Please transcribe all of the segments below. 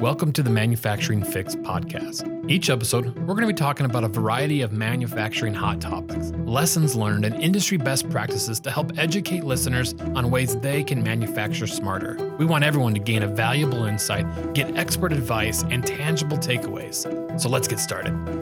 Welcome to the Manufacturing Fix podcast. Each episode, we're going to be talking about a variety of manufacturing hot topics, lessons learned, and industry best practices to help educate listeners on ways they can manufacture smarter. We want everyone to gain a valuable insight, get expert advice, and tangible takeaways. So let's get started.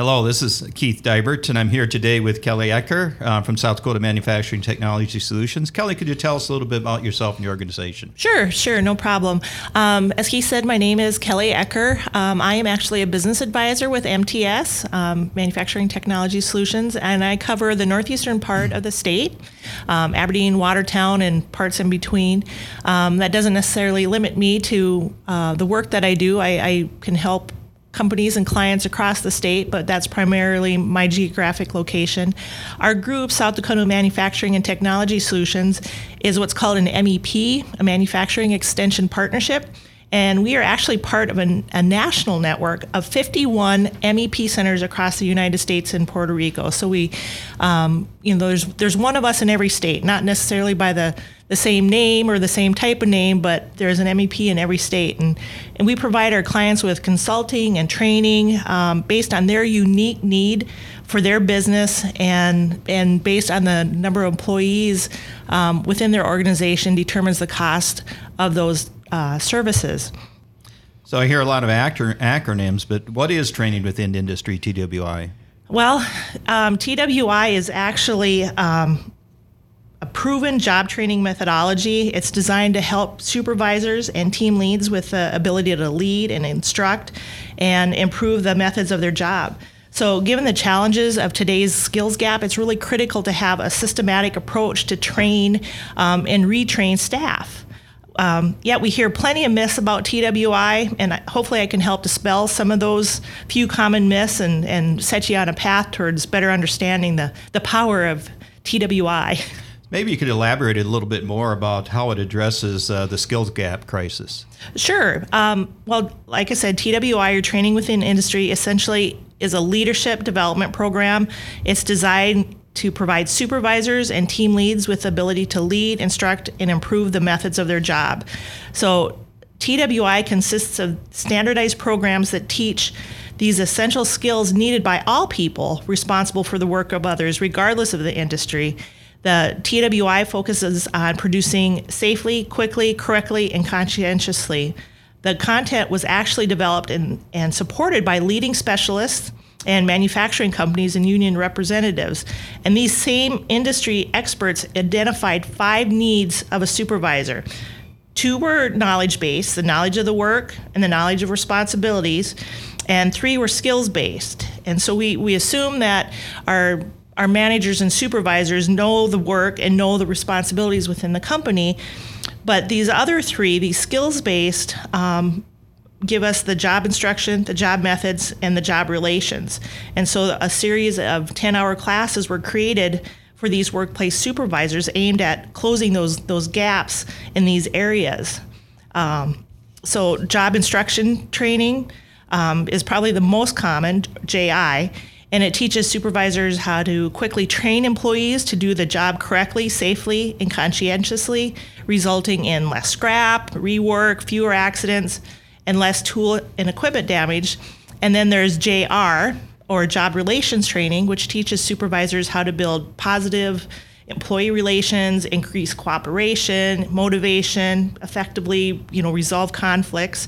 Hello, this is Keith Deibert, and I'm here today with Kellie Ecker uh, from South Dakota Manufacturing Technology Solutions. Kellie, could you tell us a little bit about yourself and your organization? Sure, sure, no problem. Um, as he said, my name is Kellie Ecker. Um, I am actually a business advisor with MTS, um, Manufacturing Technology Solutions, and I cover the northeastern part of the state, um, Aberdeen, Watertown, and parts in between. Um, that doesn't necessarily limit me to uh, the work that I do. I, I can help companies and clients across the state, but that's primarily my geographic location. Our group, South Dakota Manufacturing and Technology Solutions, is what's called an MEP, a Manufacturing Extension Partnership. And we are actually part of a, a, national network of 51 MEP centers across the United States and Puerto Rico. So we, um, you know, there's there's one of us in every state, not necessarily by the the same name or the same type of name, but there's an MEP in every state. And, and we provide our clients with consulting and training um, based on their unique need for their business and, and based on the number of employees um, within their organization determines the cost of those uh, services. So I hear a lot of actor, acronyms, but what is training within industry TWI? Well, um, TWI is actually um, a proven job training methodology. It's designed to help supervisors and team leads with the ability to lead and instruct and improve the methods of their job. So, given the challenges of today's skills gap, it's really critical to have a systematic approach to train um, and retrain staff. Um, yeah, we hear plenty of myths about TWI, and hopefully I can help dispel some of those few common myths and, and set you on a path towards better understanding the, the power of TWI. Maybe you could elaborate a little bit more about how it addresses uh, the skills gap crisis. Sure. Um, well, like I said, TWI, or Training Within Industry, essentially is a leadership development program. It's designed to provide supervisors and team leads with the ability to lead, instruct, and improve the methods of their job. So, TWI consists of standardized programs that teach these essential skills needed by all people responsible for the work of others, regardless of the industry. The TWI focuses on producing safely, quickly, correctly, and conscientiously. The content was actually developed and, and supported by leading specialists and manufacturing companies and union representatives. And these same industry experts identified five needs of a supervisor. Two were knowledge based, the knowledge of the work and the knowledge of responsibilities, and three were skills based. And so we, we assume that our our managers and supervisors know the work and know the responsibilities within the company. But these other three, these skills based, um, give us the job instruction, the job methods, and the job relations. And so a series of 10 hour classes were created for these workplace supervisors aimed at closing those, those gaps in these areas. Um, so, job instruction training um, is probably the most common, JI and it teaches supervisors how to quickly train employees to do the job correctly, safely, and conscientiously, resulting in less scrap, rework, fewer accidents, and less tool and equipment damage. And then there's JR, or job relations training, which teaches supervisors how to build positive employee relations, increase cooperation, motivation, effectively, you know, resolve conflicts.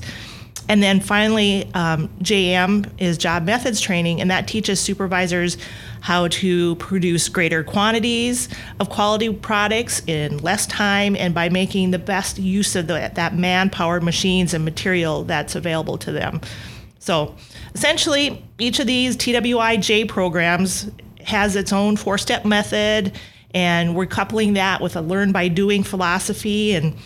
And then finally, um, JM is job methods training, and that teaches supervisors how to produce greater quantities of quality products in less time and by making the best use of the, that manpower, machines, and material that's available to them. So essentially, each of these TWIJ programs has its own four step method, and we're coupling that with a learn by doing philosophy and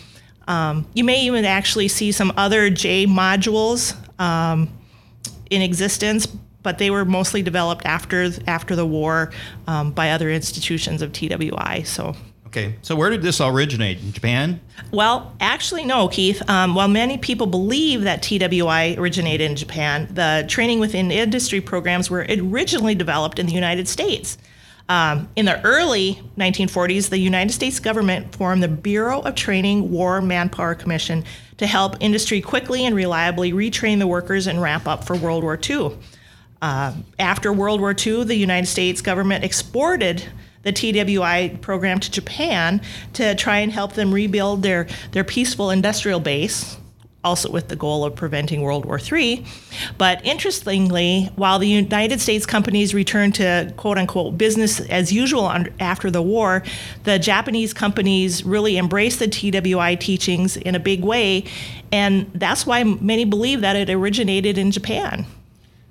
um, you may even actually see some other J modules um, in existence, but they were mostly developed after after the war um, by other institutions of TWI. So. Okay, so where did this originate? In Japan? Well, actually, no, Keith. Um, while many people believe that TWI originated in Japan, the training within industry programs were originally developed in the United States. Um, in the early 1940s, the United States government formed the Bureau of Training War Manpower Commission to help industry quickly and reliably retrain the workers and ramp up for World War II. Uh, after World War II, the United States government exported the TWI program to Japan to try and help them rebuild their, their peaceful industrial base, also with the goal of preventing World War III. But interestingly, while the United States companies returned to quote unquote business as usual after the war, the Japanese companies really embraced the TWI teachings in a big way. And that's why many believe that it originated in Japan.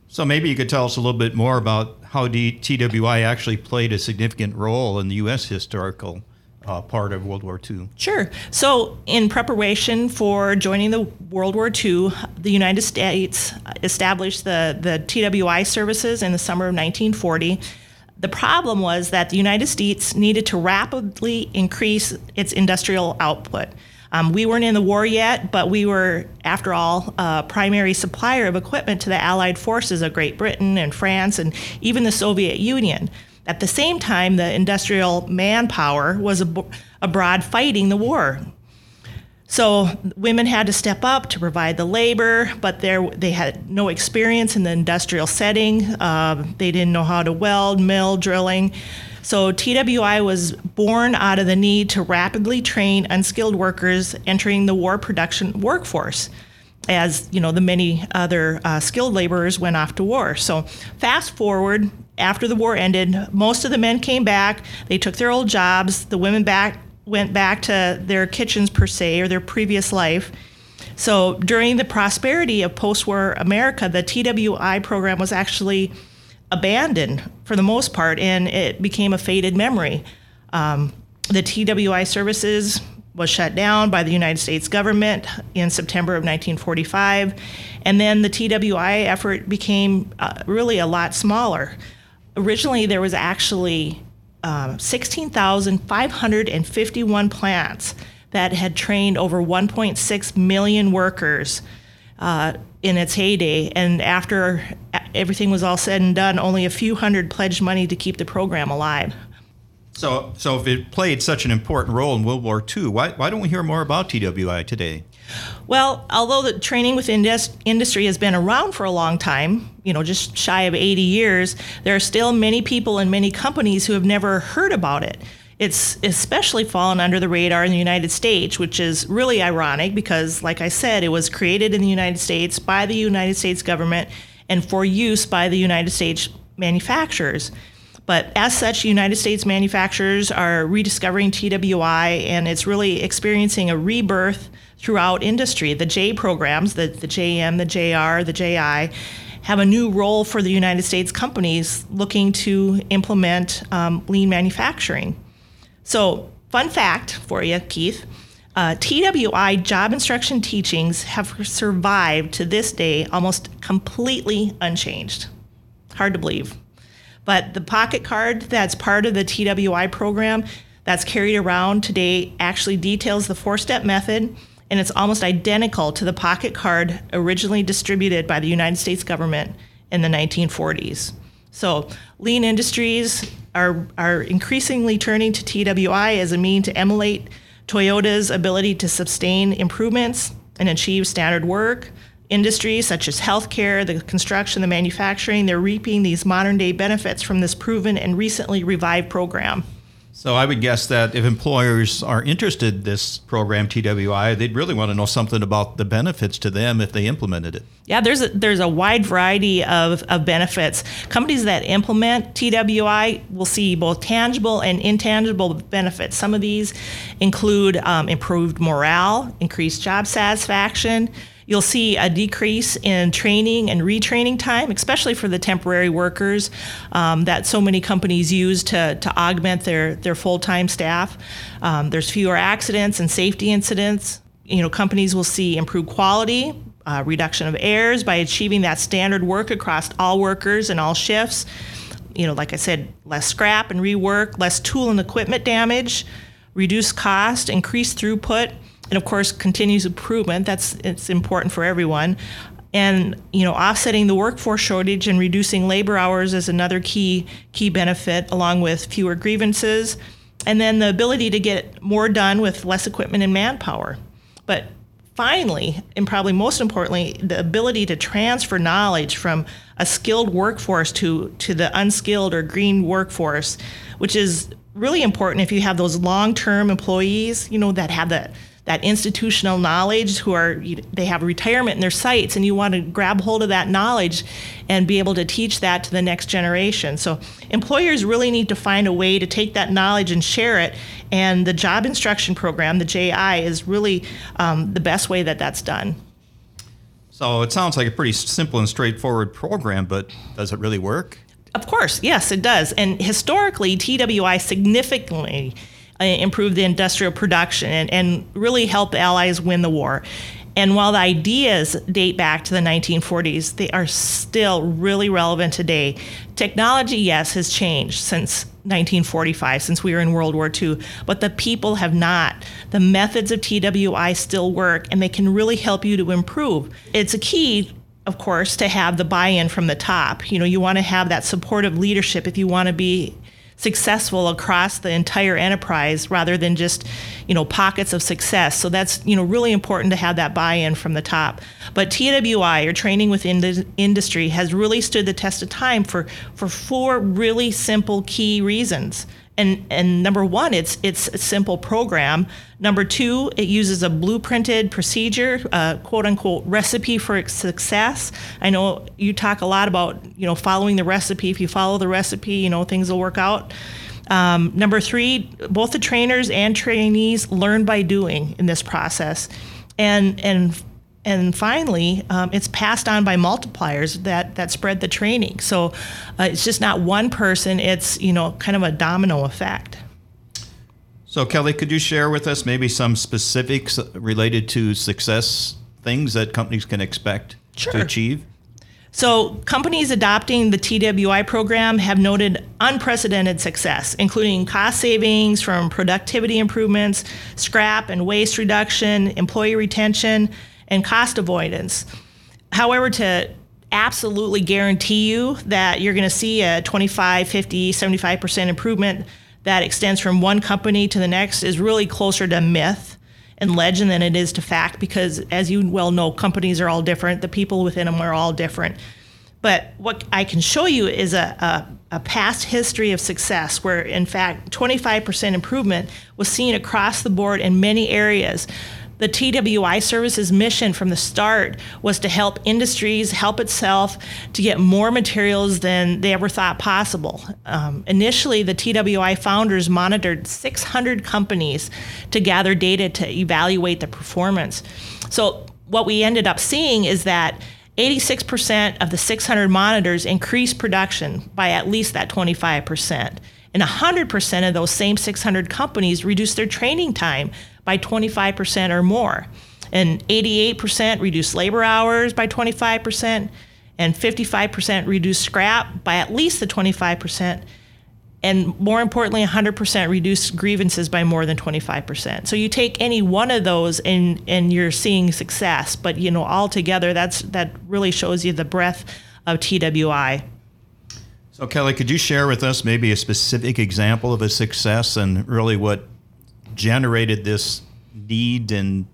So maybe you could tell us a little bit more about how the TWI actually played a significant role in the U.S. historical uh, part of World War II. Sure. So, in preparation for joining the World War II, the United States established the, the TWI services in the summer of 1940. The problem was that the United States needed to rapidly increase its industrial output. Um, we weren't in the war yet, but we were, after all, a primary supplier of equipment to the Allied forces of Great Britain and France and even the Soviet Union. At the same time, the industrial manpower was ab- abroad fighting the war. So women had to step up to provide the labor, but there they had no experience in the industrial setting. Uh, they didn't know how to weld, mill, drilling. So TWI was born out of the need to rapidly train unskilled workers entering the war production workforce as you know the many other uh, skilled laborers went off to war. So fast forward after the war ended most of the men came back. They took their old jobs. The women back went back to their kitchens per se or their previous life. So during the prosperity of post-war america the twi program was actually abandoned for the most part, and it became a faded memory. Um, the TWI services was shut down by the United States government in September of 1945, and then the TWI effort became uh, really a lot smaller. Originally, there was actually um, 16,551 plants that had trained over 1.6 million workers. Uh, in its heyday. And after everything was all said and done, only a few hundred pledged money to keep the program alive. So, so if it played such an important role in World War II, why, why don't we hear more about TWI today? Well, although the training within industry has been around for a long time, you know, just shy of 80 years, there are still many people and many companies who have never heard about it. It's especially fallen under the radar in the United States, which is really ironic because, like I said, it was created in the United States by the United States government and for use by the United States manufacturers. But as such, United States manufacturers are rediscovering TWI and it's really experiencing a rebirth throughout industry. The J programs, the, the JM, the JR, the JI, have a new role for the United States companies looking to implement um, lean manufacturing. So, fun fact for you, Keith. Uh, TWI job instruction teachings have survived to this day almost completely unchanged. Hard to believe. But the pocket card that's part of the TWI program that's carried around today actually details the four step method, and it's almost identical to the pocket card originally distributed by the United States government in the 1940s. So, lean industries are, are increasingly turning to TWI as a mean to emulate Toyota's ability to sustain improvements and achieve standard work. Industries such as healthcare, the construction, the manufacturing, they're reaping these modern day benefits from this proven and recently revived program. So I would guess that if employers are interested in this program TWI, they'd really want to know something about the benefits to them if they implemented it. Yeah, there's a, there's a wide variety of, of benefits. Companies that implement TWI will see both tangible and intangible benefits. Some of these include um, improved morale, increased job satisfaction, You'll see a decrease in training and retraining time, especially for the temporary workers um, that so many companies use to, to augment their, their full time staff. Um, there's fewer accidents and safety incidents. You know, companies will see improved quality, uh, reduction of errors by achieving that standard work across all workers and all shifts. You know, like I said, less scrap and rework, less tool and equipment damage, reduced cost, increased throughout and of course continuous improvement that's it's important for everyone And you know, offsetting the workforce shortage and reducing labor hours is another key key benefit, along with fewer grievances, and then the ability to get more done with less equipment and manpower. But finally, and probably most importantly, the ability to transfer knowledge from a skilled workforce to to the unskilled or green workforce, which is really important if you have those long-term employees, you know, that have that that institutional knowledge who are they have retirement in their sights and you want to grab hold of that knowledge and be able to teach that to the next generation. So employers really need to find a way to take that knowledge and share it. And the job instruction program the ji is really um, the best way that that's done. So it sounds like a pretty simple and straightforward program but does it really work? Of course. Yes it does. And historically twi significantly uh, improve the industrial production and, and really help Allies win the war. And while the ideas date back to the 1940s, they are still really relevant today. Technology, yes, has changed since 1945, since we were in World War II, but the people have not. The methods of TWI still work, and they can really help you to improve. It's a key of course, to have the buy in from the top. You know, you want to have that supportive leadership if you want to be successful across the entire enterprise rather than just you know pockets of success. So that's you know really important to have that buy-in from the top. But twi or training within the industry has really stood the test of time for for four really simple key reasons and and number one, it's it's a simple program. Number two, it uses a blueprinted procedure, a quote unquote recipe for success. I know you talk a lot about you know following the recipe. If you follow the recipe, you know things will work out. Um, number three, both the trainers and trainees learn by doing in this process, and and and finally, um, it's passed on by multipliers that that spread the training. So uh, it's just not one person; it's you know kind of a domino effect. So Kellie, could you share with us maybe some specifics related to success things that companies can expect sure. to achieve? So, companies adopting the TWI program have noted unprecedented success, including cost savings from productivity improvements, scrap and waste reduction, employee retention, and cost avoidance. However, to absolutely guarantee you that you're going to see a 25, 50, 75% improvement that extends from one company to the next is really closer to myth and legend than it is to fact because, as you well know, companies are all different. The people within them are all different. But what I can show you is a, a, a past history of success where, in fact, 25% improvement was seen across the board in many areas. The TWI services mission from the start was to help industries help itself to get more materials than they ever thought possible. Um, initially, the TWI founders monitored 600 companies to gather data to evaluate the performance. So, what we ended up seeing is that 86% of the 600 monitors increased production by at least that 25%. And 100% of those same 600 companies reduced their training time by 25% or more. And 88% reduced labor hours by 25%, and 55% reduced scrap by at least the 25%, and more importantly, 100% reduced grievances by more than 25%. So you take any one of those and, and you're seeing success, but you know, altogether, that's, that really shows you the breadth of TWI. So, Kellie, could you share with us maybe a specific example of a success and really what generated this need and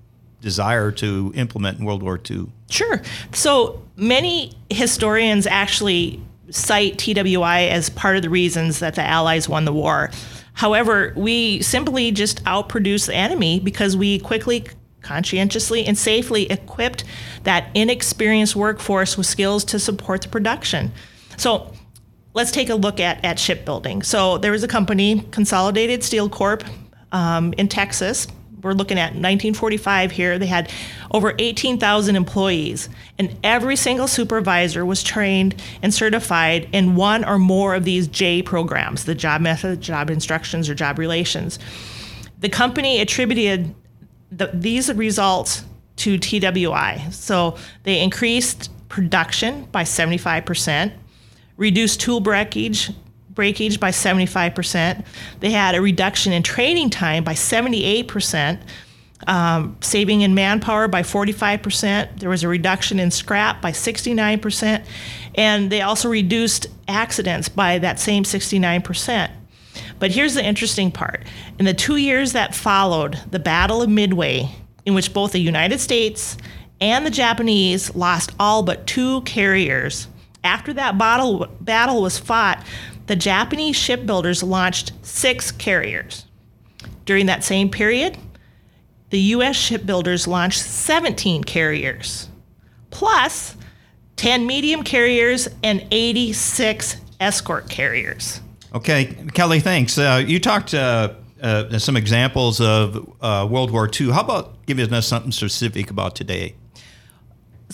desire to implement in World War II? Sure. So many historians actually cite TWI as part of the reasons that the Allies won the war. However, we simply just outproduced the enemy because we quickly, conscientiously, and safely equipped that inexperienced workforce with skills to support the production. So let's take a look at, at shipbuilding. So there was a company, Consolidated Steel Corp, um, in Texas. We're looking at 1945 here. They had over 18,000 employees, and every single supervisor was trained and certified in one or more of these J programs the job method, job instructions, or job relations. The company attributed the, these results to TWI. So they increased production by 75%, reduced tool breakage breakage by 75%. They had a reduction in training time by 78%. um, saving in manpower by 45%. There was a reduction in scrap by 69%. And they also reduced accidents by that same 69%. But here's the interesting part. In the two years that followed the Battle of Midway, in which both the United States and the Japanese lost all but two carriers, after that battle, battle was fought, the Japanese shipbuilders launched six carriers. During that same period, the U.S. shipbuilders launched 17 carriers, plus 10 medium carriers and 86 escort carriers. Okay, Kellie, thanks. Uh, you talked uh, uh, some examples of uh, World War II. How about giving us something specific about today?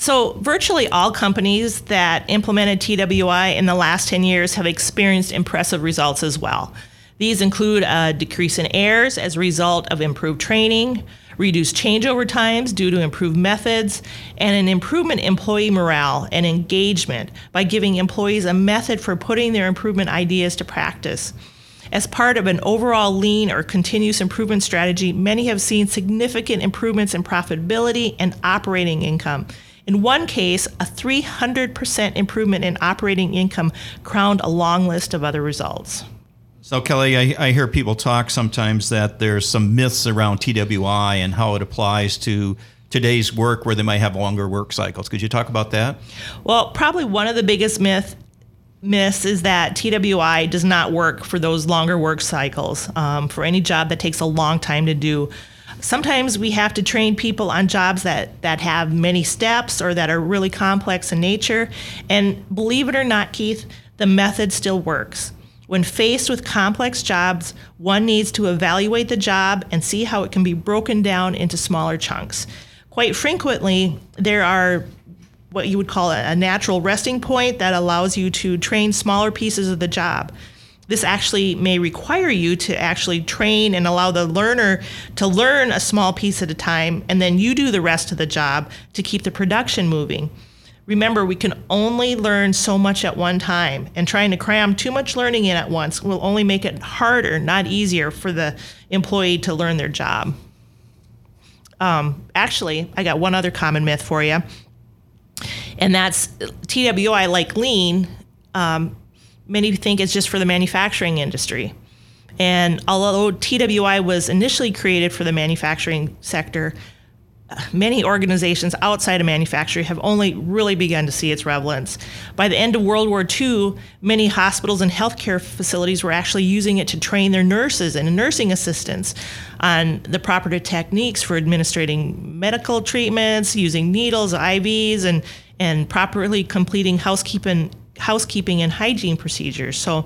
So, virtually all companies that implemented TWI in the last 10 years have experienced impressive results as well. These include a decrease in errors as a result of improved training, reduced changeover times due to improved methods, and an improvement in employee morale and engagement by giving employees a method for putting their improvement ideas to practice. As part of an overall lean or continuous improvement strategy, many have seen significant improvements in profitability and operating income. In one case, a 300% improvement in operating income crowned a long list of other results. So, Kellie, I, I, hear people talk sometimes that there's some myths around TWI and how it applies to today's work where they might have longer work cycles. Could you talk about that? Well, probably one of the biggest myth myths is that TWI does not work for those longer work cycles, um, for any job that takes a long time to do sometimes we have to train people on jobs that, that have many steps or that are really complex in nature. And believe it or not, Keith, the method still works. When faced with complex jobs, one needs to evaluate the job and see how it can be broken down into smaller chunks. Quite frequently, there are what you would call a natural resting point that allows you to train smaller pieces of the job this actually may require you to actually train and allow the learner to learn a small piece at a time, and then you do the rest of the job to keep the production moving. Remember, we can only learn so much at one time, and trying to cram too much learning in at once will only make it harder, not easier, for the employee to learn their job. Um, actually, I got one other common myth for you, and that's TWI, like lean, um, many think it's just for the manufacturing industry. And although TWI was initially created for the manufacturing sector, many organizations outside of manufacturing have only really begun to see its relevance. By the end of World War II, many hospitals and healthcare facilities were actually using it to train their nurses and nursing assistants on the proper techniques for administering medical treatments, using needles, IVs, and, and properly completing housekeeping housekeeping and hygiene procedures. So,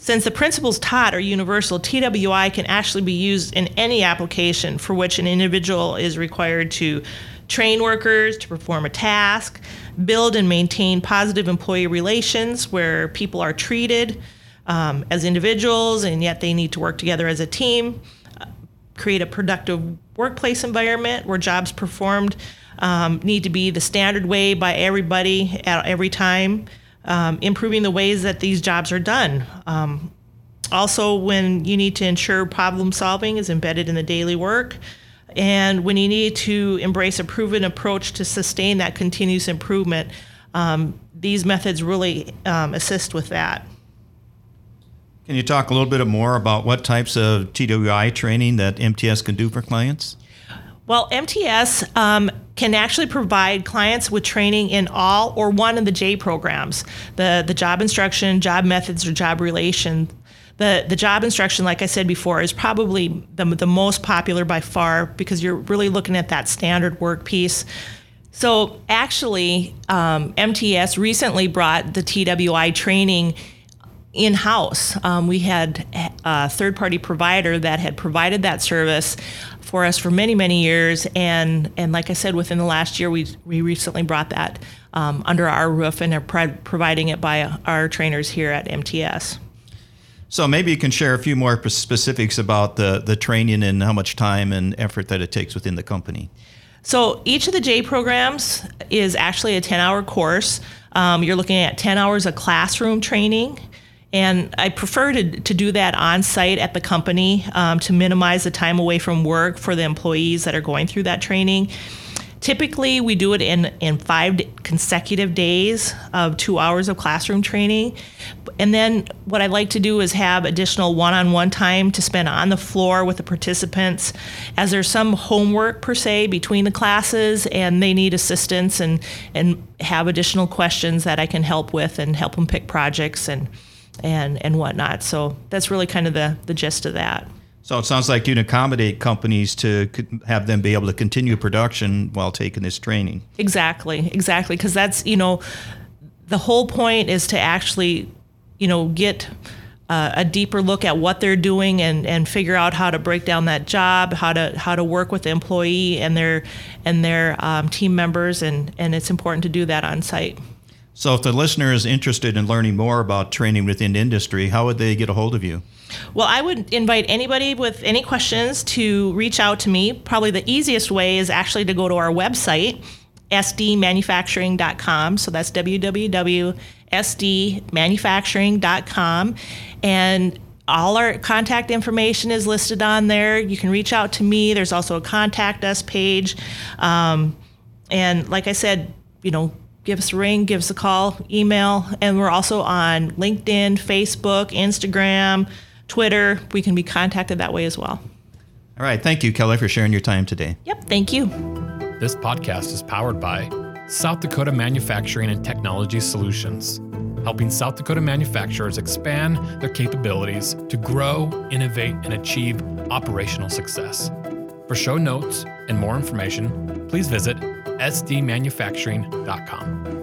since the principles taught are universal, TWI can actually be used in any application for which an individual is required to train workers to perform a task, build and maintain positive employee relations where people are treated um, as individuals and yet they need to work together as a team, uh, create a productive workplace environment where jobs performed um, need to be the standard way by everybody at every time um, improving the ways that these jobs are done. Um, also, when you need to ensure problem solving is embedded in the daily work, and when you need to embrace a proven approach to sustain that continuous improvement, um, these methods really um, assist with that. Can you talk a little bit more about what types of TWI training that MTS can do for clients? Well, MTS um, can actually provide clients with training in all or one of the J programs the, the job instruction, job methods, or job relation. The, the job instruction, like I said before, is probably the, the most popular by far because you're really looking at that standard work piece. So, actually, um, MTS recently brought the TWI training in house. Um, we had a third party provider that had provided that service for us for many, many years. And, and like I said, within the last year, we, we recently brought that um, under our roof and are pro- providing it by our trainers here at MTS. So maybe you can share a few more specifics about the, the training and how much time and effort that it takes within the company. So each of the J programs is actually a 10 hour course. Um, you're looking at 10 hours of classroom training And I prefer to, to do that on site at the company um, to minimize the time away from work for the employees that are going through that training. Typically, we do it in, in five consecutive days of two hours of classroom training. And then what I like to do is have additional one on one time to spend on the floor with the participants as there's some homework per se between the classes and they need assistance and, and have additional questions that I can help with and help them pick projects and, and, and whatnot. So that's really kind of the, the gist of that. So it sounds like you'd accommodate companies to have them be able to continue production while taking this training. Exactly, exactly. Because that's, you know, the whole point is to actually, you know, get uh, a deeper look at what they're doing and, and figure out how to break down that job, how to how to work with the employee and their and their um, team members, and and it's important to do that on site. So, if the listener is interested in learning more about training within industry, how would they get a hold of you? Well, I would invite anybody with any questions to reach out to me. Probably the easiest way is actually to go to our website, sdmanufacturing.com. So that's www.sdmanufacturing.com. And all our contact information is listed on there. You can reach out to me. There's also a contact us page. Um, and like I said, you know, give us a ring, give us a call, email, and we're also on LinkedIn, Facebook, Instagram, Twitter. We can be contacted that way as well. All right. Thank you, Kellie, for sharing your time today. Yep. Thank you. This podcast is powered by South Dakota Manufacturing and Technology Solutions, helping South Dakota manufacturers expand their capabilities to grow, innovate, and achieve operational success. For show notes and more information, please visit sdmanufacturing.com.